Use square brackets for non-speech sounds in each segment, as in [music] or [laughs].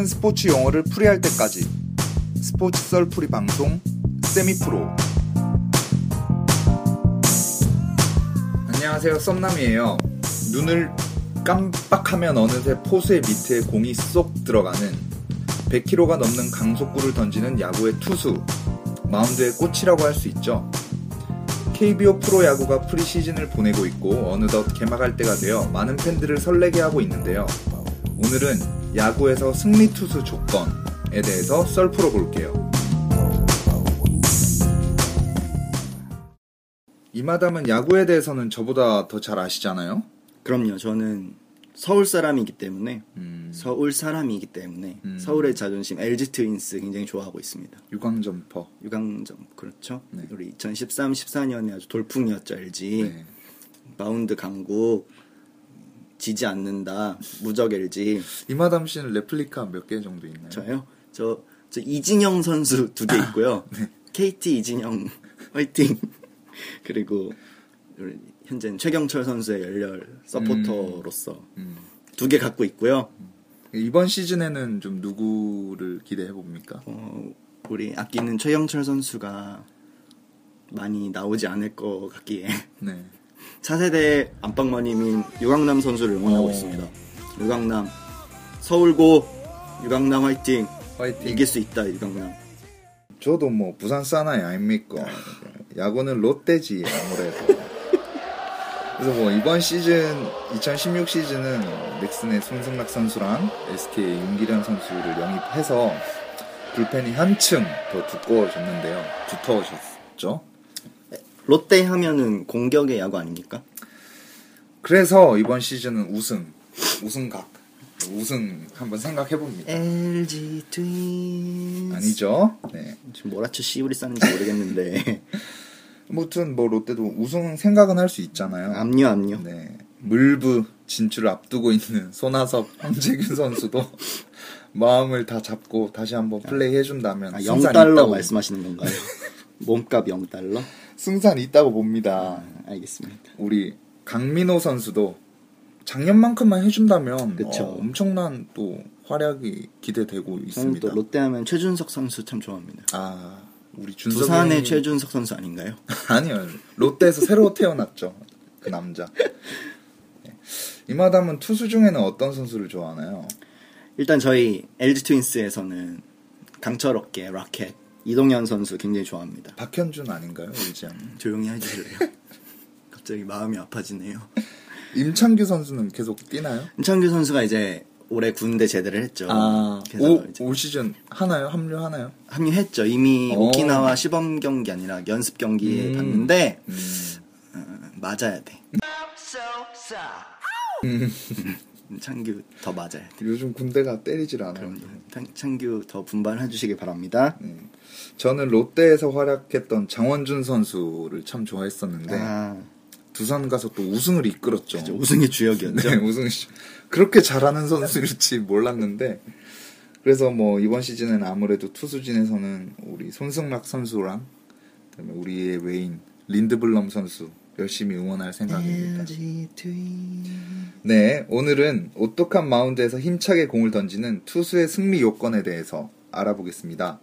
모든 스포츠 용어를 풀이할 때까지. 스포츠 썰풀이 방송 세미프로. 안녕하세요. 썸남이에요. 눈을 깜빡하면 어느새 포수의 밑에 공이 쏙 들어가는 100km가 넘는 강속구를 던지는 야구의 투수. 마운드의 꽃이라고 할 수 있죠. KBO 프로야구가 프리시즌을 보내고 있고 어느덧 개막할 때가 되어 많은 팬들을 설레게 하고 있는데요. 오늘은 야구에서 승리 투수 조건에 대해서 썰 풀어 볼게요. 이마담은 야구에 대해서는 저보다 더 잘 아시잖아요. 그럼요 저는 서울 사람이기 때문에 음, 서울 사람이기 때문에 음. 서울의 자존심 LG 트윈스 굉장히 좋아하고 있습니다 유광 점퍼. 유강점 그렇죠 네. 우리 2013, 14년에 아주 돌풍이었죠 LG 네. 마운드 강국 지지 않는다 무적 LG 이마담 씨는 레플리카 몇 개 정도 있나요? 저요? 저, 저 이진영 선수 두 개 있고요. KT 이진영 [laughs] 화이팅. 그리고 현재는 최경철 선수의 열렬 서포터로서 음. 두개 갖고 있고요. 이번 시즌에는 좀 누구를 기대해 봅니까? 어, 우리 아끼는 최경철 선수가 많이 나오지 않을 것 같기에 네. 차세대 안방마님인 유강남 선수를 응원하고 오. 있습니다. 유강남 서울고 유강남 화이팅. 화이팅. 이길 수 있다 유강남. 저도 뭐 부산 사나이 아닙니까? 야구는 롯데지 아무래도. 그래서 뭐 이번 시즌 2016 시즌은 넥슨의 손승락 선수랑 SK의 윤기련 선수를 영입해서 불펜이 한층 더 두꺼워졌는데요. 두터워졌죠. 롯데 하면은 공격의 야구 아닙니까? 그래서 이번 시즌은 우승, 우승각, 우승 한번 생각해 봅니다. LG 트윈스 아니죠? 네. 지금 뭐라쳐 씨부리 싸는지 모르겠는데 [laughs] 아무튼 뭐 롯데도 우승 생각은 할 수 있잖아요. 압류 압류 네. 물부 진출을 앞두고 있는 손아섭, 황재균 선수도 [laughs] 마음을 다 잡고 다시 한번 플레이 해준다면 아, 승산 0달러 있다고, 말씀하시는 건가요? 몸값 0달러? 승산 있다고 봅니다. 아, 알겠습니다 우리 강민호 선수도 작년만큼만 해준다면. 어, 엄청난 또 활약이 기대되고 있습니다. 또 롯데 하면 최준석 선수 참 좋아합니다 아 우리 준석이 부산의 최준석 선수 아닌가요? [laughs] 아니요. 롯데에서 새로 태어났죠. 그 남자. 네. 이마담은 투수 중에는 어떤 선수를 좋아하나요? 일단 저희 LG 트윈스에서는 강철 어깨 라켓 이동현 선수 굉장히 좋아합니다 박현준 아닌가요? 일지양. 조용히 해주실래요? [laughs] 갑자기 마음이 아파지네요 임창규 선수는 계속 뛰나요? 임창규 선수가 이제 올해 군대 제대를 했죠 아, 그래서 올, 시즌 하나요? 합류 하나요? 합류했죠. 이미 오. 오키나와 시범 경기 아니라 연습 경기에 음. 봤는데 음, 어, 맞아야 돼. 음. [laughs] 창규 더 맞아야 돼. 요즘 군대가 때리질 않아요. 그럼 창- 창규 더 분발해 주시길 바랍니다. 저는 롯데에서 활약했던 장원준 선수를 참 좋아했었는데 아, 두산 가서 또 우승을 이끌었죠. 진짜 우승의 주역이었죠. 네, 우승 시 그렇게 잘하는 선수일지 몰랐는데 그래서 뭐 이번 시즌은 아무래도 투수진에서는 우리 손승락 선수랑 그다음에 우리의 외인 린드블럼 선수 열심히 응원할 생각입니다. 네, 오늘은 오똑한 마운드에서 힘차게 공을 던지는 투수의 승리 요건에 대해서 알아보겠습니다.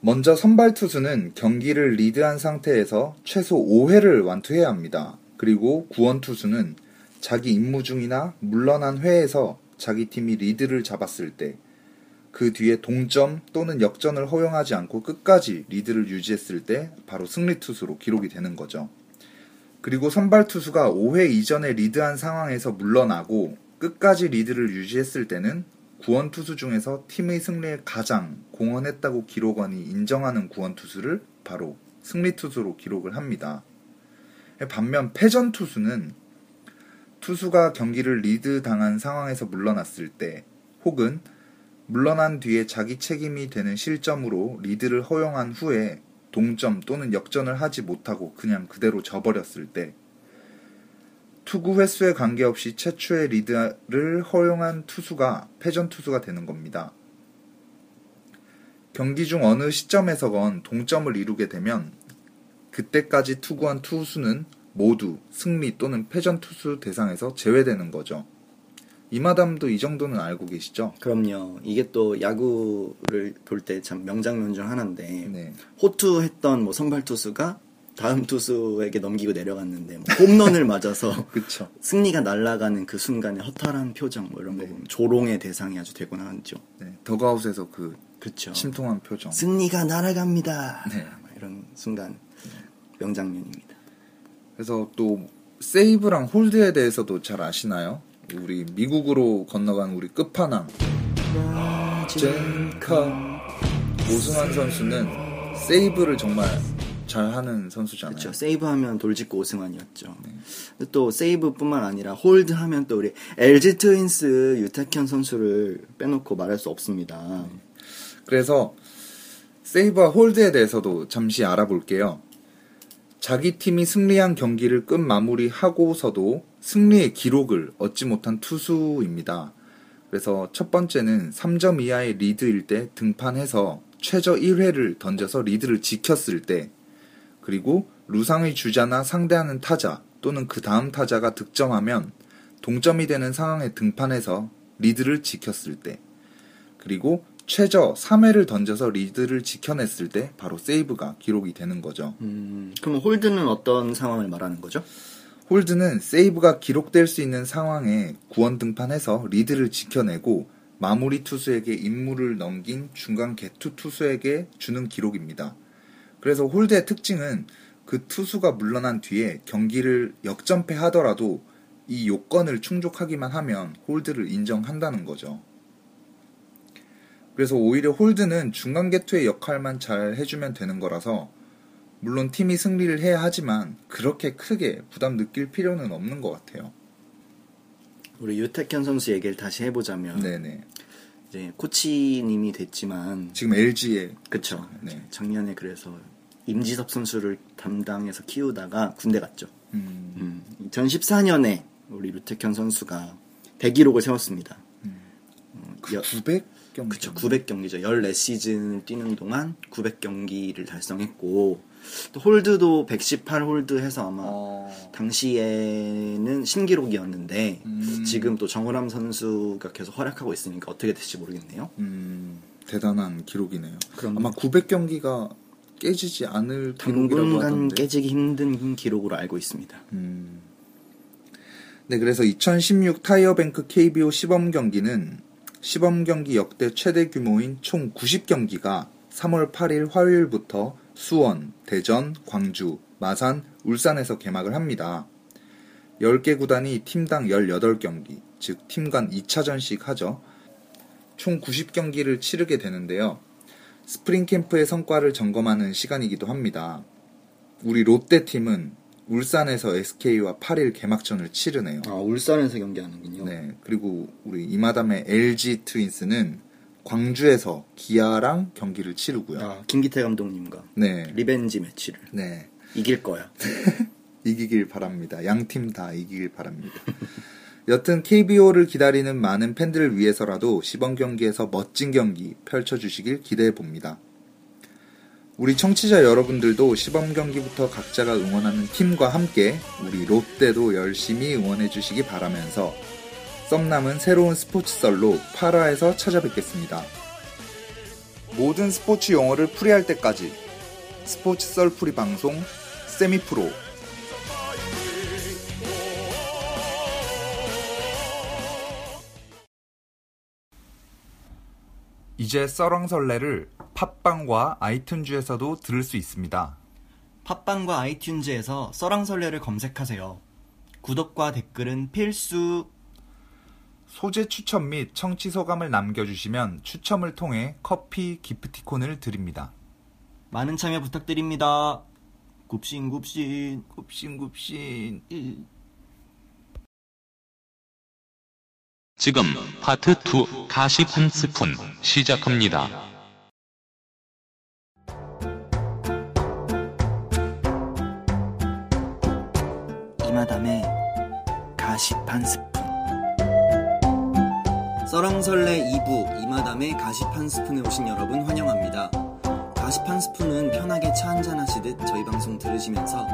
먼저 선발 투수는 경기를 리드한 상태에서 최소 5회를 완투해야 합니다. 그리고 구원 투수는 자기 임무 중이나 물러난 회에서 자기 팀이 리드를 잡았을 때 그 뒤에 동점 또는 역전을 허용하지 않고 끝까지 리드를 유지했을 때 바로 승리 투수로 기록이 되는 거죠. 그리고 선발 투수가 5회 이전에 리드한 상황에서 물러나고 끝까지 리드를 유지했을 때는 구원 투수 중에서 팀의 승리에 가장 공헌했다고 기록원이 인정하는 구원 투수를 바로 승리 투수로 기록을 합니다. 반면 패전 투수는 투수가 경기를 리드 당한 상황에서 물러났을 때 혹은 물러난 뒤에 자기 책임이 되는 실점으로 리드를 허용한 후에 동점 또는 역전을 하지 못하고 그냥 그대로 져버렸을 때 투구 횟수에 관계없이 최초의 리드를 허용한 투수가 패전 투수가 되는 겁니다. 경기 중 어느 시점에서건 동점을 이루게 되면 그때까지 투구한 투수는 모두 승리 또는 패전 투수 대상에서 제외되는 거죠. 이마담도 이 정도는 알고 계시죠? 그럼요. 이게 또 야구를 볼 때 참 명장면 중 하나인데 네. 호투했던 뭐 선발 투수가 다음 투수에게 넘기고 내려갔는데 뭐 홈런을 맞아서 [laughs] 그쵸. 승리가 날아가는 그 순간에 허탈한 표정 뭐 이런 거 네. 보면 조롱의 대상이 아주 되곤 하죠. 네. 더그아웃에서 그 그렇죠. 심통한 표정. 승리가 날아갑니다. 네. 막 이런 순간 명장면입니다. 그래서 또 세이브랑 홀드에 대해서도 잘 아시나요? 우리 미국으로 건너간 우리 끝판왕 젠카 오승환 선수는 세이브를 정말 잘하는 선수잖아요. 그렇죠. 세이브하면 돌직구 오승환이었죠. 네. 또 세이브뿐만 아니라 홀드하면 또 우리 LG 트윈스 유탁현 선수를 빼놓고 말할 수 없습니다. 그래서 세이브와 홀드에 대해서도 잠시 알아볼게요. 자기 팀이 승리한 경기를 끝 마무리하고서도 승리의 기록을 얻지 못한 투수입니다. 그래서 첫 번째는 3점 이하의 리드일 때 등판해서 최저 1회를 던져서 리드를 지켰을 때, 그리고 루상의 주자나 상대하는 타자 또는 그 다음 타자가 득점하면 동점이 되는 상황에 등판해서 리드를 지켰을 때, 그리고 최저 3회를 던져서 리드를 지켜냈을 때 바로 세이브가 기록이 되는 거죠. 음, 그럼 홀드는 어떤 상황을 말하는 거죠? 홀드는 세이브가 기록될 수 있는 상황에 구원 등판해서 리드를 지켜내고 마무리 투수에게 임무를 넘긴 중간 계투 투수에게 주는 기록입니다. 그래서 홀드의 특징은 그 투수가 물러난 뒤에 경기를 역전패 하더라도 이 요건을 충족하기만 하면 홀드를 인정한다는 거죠. 그래서 오히려 홀드는 중간 개투의 역할만 잘 해주면 되는 거라서 물론 팀이 승리를 해야 하지만 그렇게 크게 부담 느낄 필요는 없는 것 같아요. 우리 유탁현 선수 얘기를 다시 해보자면 네네. 이제 코치님이 됐지만 지금 LG에 그쵸. 네. 작년에 그래서 임지섭 선수를 담당해서 키우다가 군대 갔죠. 음, 음, 2014년에 우리 류택현 선수가 대기록을 세웠습니다. 어, 여- 900 경기. 그쵸, 900경기죠. 14시즌을 뛰는 동안 900경기를 달성했고, 또 홀드도 118 홀드 해서 아마 어, 당시에는 신기록이었는데, 음. 지금 또 정우람 선수가 계속 활약하고 있으니까 어떻게 될지 모르겠네요. 음, 대단한 기록이네요. 그럼요. 아마 900경기가 깨지지 않을 기록이라고 당분간. 깨지기 힘든 기록으로 알고 있습니다. 음. 네, 그래서 2016 타이어뱅크 KBO 시범 경기는 시범 경기 역대 최대 규모인 총 90경기가 3월 8일 화요일부터 수원, 대전, 광주, 마산, 울산에서 개막을 합니다. 10개 구단이 팀당 18경기, 즉 팀 간 2차전씩 하죠. 총 90경기를 치르게 되는데요. 스프링 캠프의 성과를 점검하는 시간이기도 합니다. 우리 롯데 팀은 울산에서 SK와 8일 개막전을 치르네요. 아, 울산에서 경기하는군요. 네. 그리고 우리 이마담의 LG 트윈스는 광주에서 기아랑 경기를 치르고요. 아, 김기태 감독님과 네. revenge match를 네. 이길 거야. [laughs] 이기길 바랍니다. 양 팀 다 이기길 바랍니다. [laughs] 여튼 KBO를 기다리는 많은 팬들을 위해서라도 시범 경기에서 멋진 경기 펼쳐주시길 기대해 봅니다. 우리 청취자 여러분들도 시범 경기부터 각자가 응원하는 팀과 함께 우리 롯데도 열심히 응원해 주시기 바라면서 썸남은 새로운 스포츠 썰로 8화에서 찾아뵙겠습니다. 모든 스포츠 용어를 풀이할 때까지 스포츠 썰 풀이 방송 세미프로 이제 썰렁설레를 팟빵과 아이튠즈에서도 들을 수 있습니다. 팟빵과 아이튠즈에서 썰랑설레를 검색하세요. 구독과 댓글은 필수. 소재 추천 및 청취 소감을 남겨주시면 추첨을 통해 커피 기프티콘을 드립니다. 많은 참여 부탁드립니다. 굽신굽신. 굽신굽신. 지금 파트 2 가십 한 스푼 시작합니다. 한 스푼 썰렁설레 2부 이마담의 한 스푼에 오신 여러분 환영합니다. 한 스푼은 편하게 차 한잔 하시듯 저희 방송 들으시면서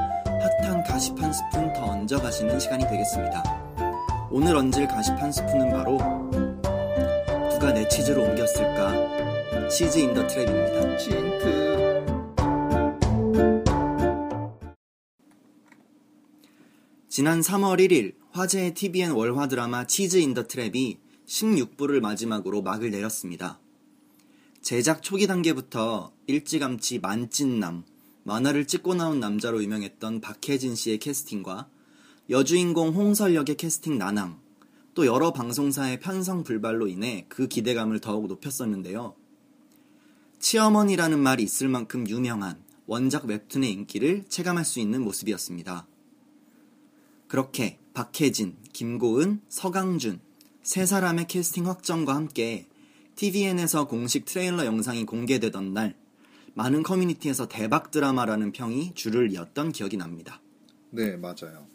핫한 한 스푼 더 얹어 가시는 시간이 되겠습니다. 오늘 얹을 한 스푼은 바로 누가 내 치즈를 옮겼을까 치즈 인 더 트랩입니다. 치인트. 지난 3월 1일 화제의 TVN 월화 드라마 치즈 인 더 트랩이 16부를 마지막으로 막을 내렸습니다. 제작 초기 단계부터 일찌감치 만찢남, 만화를 찢고 나온 남자로 유명했던 박해진 씨의 캐스팅과 여주인공 홍설 역의 캐스팅 난항, 또 여러 방송사의 편성 불발로 인해 그 기대감을 더욱 높였었는데요. 치어머니라는 말이 있을 만큼 유명한 원작 웹툰의 인기를 체감할 수 있는 모습이었습니다. 그렇게 박해진, 김고은, 서강준 세 사람의 캐스팅 확정과 함께 TVN에서 공식 트레일러 영상이 공개되던 날 많은 커뮤니티에서 대박 드라마라는 평이 줄을 이었던 기억이 납니다. 네, 맞아요.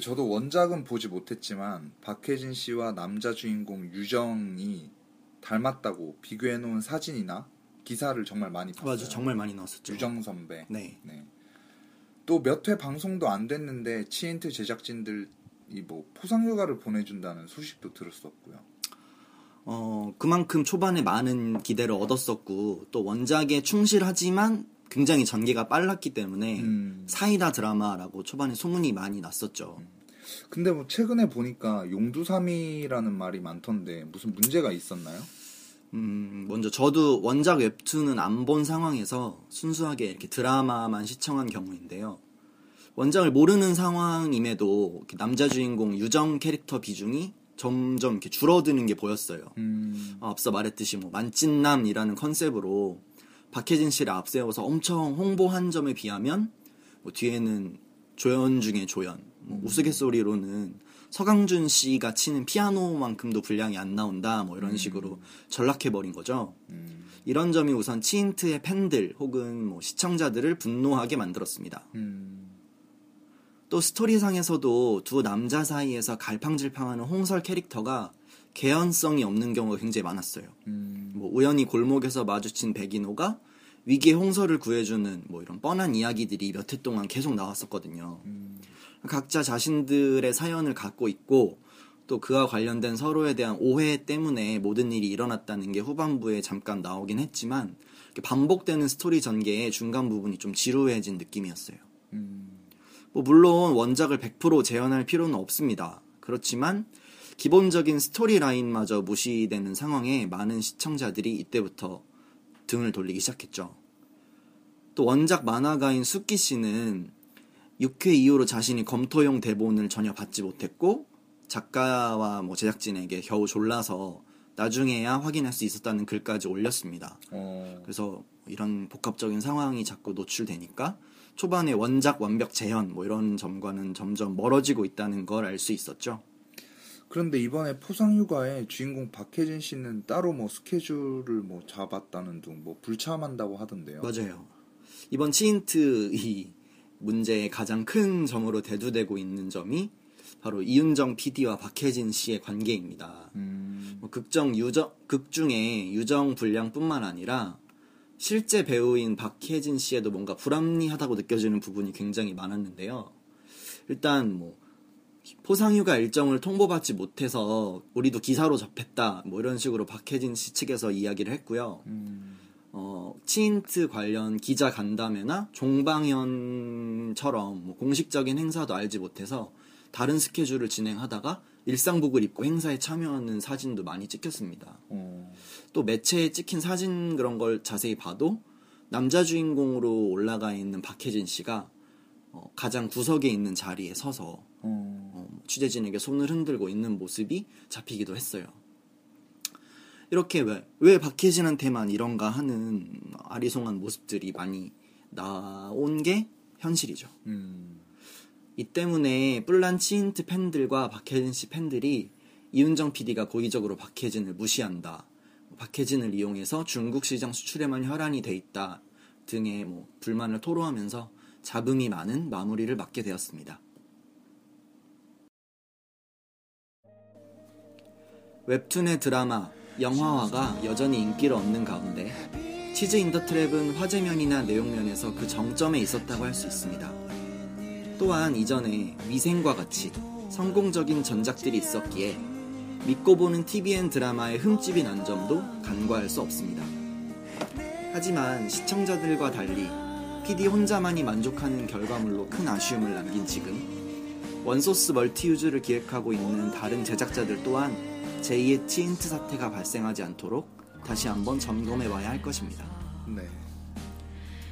저도 원작은 보지 못했지만 박혜진 씨와 남자 주인공 유정이 닮았다고 비교해 놓은 사진이나 기사를 정말 많이 봤어요. 맞아, 정말 많이 나왔었죠. 유정 선배. 네. 또 몇 회 방송도 안 됐는데 치인트 제작진들이 뭐 포상휴가를 보내준다는 소식도 들었었고요. 어, 그만큼 초반에 많은 기대를 얻었었고 또 원작에 충실하지만 굉장히 전개가 빨랐기 때문에 음. 사이다 드라마라고 초반에 소문이 많이 났었죠. 근데 뭐 최근에 보니까 용두삼이라는 말이 많던데 무슨 문제가 있었나요? 음, 먼저 저도 원작 웹툰은 안 본 상황에서 순수하게 이렇게 드라마만 시청한 경우인데요. 원작을 모르는 상황임에도 이렇게 남자 주인공 유정 캐릭터 비중이 점점 이렇게 줄어드는 게 보였어요. 음, 어, 앞서 말했듯이 뭐 만찢남이라는 컨셉으로 박혜진 씨를 앞세워서 엄청 홍보한 점에 비하면 뭐 뒤에는 조연 중에 조연, 뭐 우스갯소리로는 서강준 씨가 치는 피아노만큼도 분량이 안 나온다 뭐 이런 식으로 전락해 버린 거죠. 음, 이런 점이 우선 치인트의 팬들 혹은 뭐 시청자들을 분노하게 만들었습니다. 음, 또 스토리상에서도 두 남자 사이에서 갈팡질팡하는 홍설 캐릭터가 개연성이 없는 경우가 굉장히 많았어요. 음, 뭐 우연히 골목에서 마주친 백인호가 위기의 홍설을 구해주는 뭐 이런 뻔한 이야기들이 몇 해 동안 계속 나왔었거든요. 음, 각자 자신들의 사연을 갖고 있고 또 그와 관련된 서로에 대한 오해 때문에 모든 일이 일어났다는 게 후반부에 잠깐 나오긴 했지만 반복되는 스토리 전개의 중간 부분이 좀 지루해진 느낌이었어요. 음, 뭐 물론 원작을 100% 재현할 필요는 없습니다. 그렇지만 기본적인 스토리 라인마저 무시되는 상황에 많은 시청자들이 이때부터 등을 돌리기 시작했죠. 또 원작 만화가인 수키 씨는 6회 이후로 자신이 검토용 대본을 전혀 받지 못했고 작가와 뭐 제작진에게 겨우 졸라서 나중에야 확인할 수 있었다는 글까지 올렸습니다. 어, 그래서 이런 복합적인 상황이 자꾸 노출되니까 초반에 원작 완벽 재현 뭐 이런 점과는 점점 멀어지고 있다는 걸 알 수 있었죠. 그런데 이번에 포상휴가에 주인공 박혜진 씨는 따로 뭐 스케줄을 뭐 잡았다는 둥 뭐 불참한다고 하던데요. 맞아요. 이번 치인트 이 문제의 가장 큰 점으로 대두되고 있는 점이 바로 이윤정 PD와 박혜진 씨의 관계입니다. 음, 뭐 극정 유정 극 중에 유정 분량뿐만 아니라 실제 배우인 박혜진 씨에도 뭔가 불합리하다고 느껴지는 부분이 굉장히 많았는데요. 일단 뭐 포상휴가 일정을 통보받지 못해서 우리도 기사로 접했다 뭐 이런 식으로 박혜진 씨 측에서 이야기를 했고요. 음, 어, 치인트 관련 기자 간담회나 종방연처럼 뭐 공식적인 행사도 알지 못해서 다른 스케줄을 진행하다가 일상복을 입고 행사에 참여하는 사진도 많이 찍혔습니다. 어. 또 매체에 찍힌 사진 그런 걸 자세히 봐도 남자 주인공으로 올라가 있는 박혜진 씨가 어, 가장 구석에 있는 자리에 서서 어. 어, 취재진에게 손을 흔들고 있는 모습이 잡히기도 했어요. 이렇게 왜, 왜 박혜진한테만 이런가 하는 아리송한 모습들이 많이 나온 게 현실이죠. 음. 이 때문에 뿔난 치인트 팬들과 박혜진 씨 팬들이 이윤정 PD가 고의적으로 박혜진을 무시한다. 박해진을 이용해서 중국 시장 수출에만 혈안이 돼 있다 등의 뭐 불만을 토로하면서 잡음이 많은 마무리를 맞게 되었습니다. 웹툰의 드라마, 영화화가 여전히 인기를 얻는 가운데 치즈 인 더 트랩은 화제면이나 내용면에서 그 정점에 있었다고 할 수 있습니다. 또한 이전에 미생과 같이 성공적인 전작들이 있었기에 믿고 보는 TVN 드라마의 흠집이 난 점도 간과할 수 없습니다. 하지만 시청자들과 달리 PD 혼자만이 만족하는 결과물로 큰 아쉬움을 남긴 지금 원소스 멀티유즈를 기획하고 있는 다른 제작자들 또한 제2의 치인트 사태가 발생하지 않도록 다시 한번 점검해 와야 할 것입니다. 네.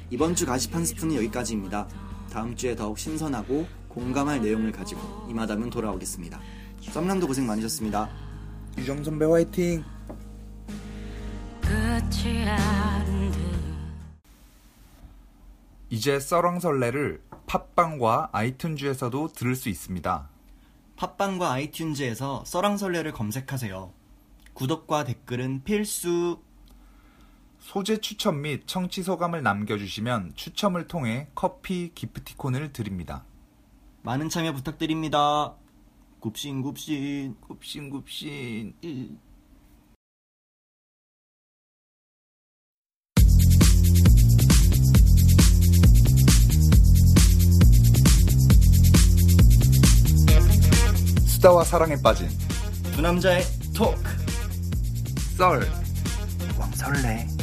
이번 주한 스푼은 여기까지입니다. 다음 주에 더욱 신선하고 공감할 내용을 가지고 이마담은 돌아오겠습니다. 썸남도 고생 많으셨습니다. 유정 선배 화이팅. 이제 썰왕설레를 팟빵과 아이튠즈에서도 들을 수 있습니다. 팟빵과 아이튠즈에서 썰랑설레를 검색하세요. 구독과 댓글은 필수. 소재 추천 및 청취 소감을 남겨주시면 추첨을 통해 커피 기프티콘을 드립니다. 많은 참여 부탁드립니다. 굽신 굽신. 굽신 굽신. 수다와 사랑에 빠진 두 남자의 토크. 썰. 왕설레.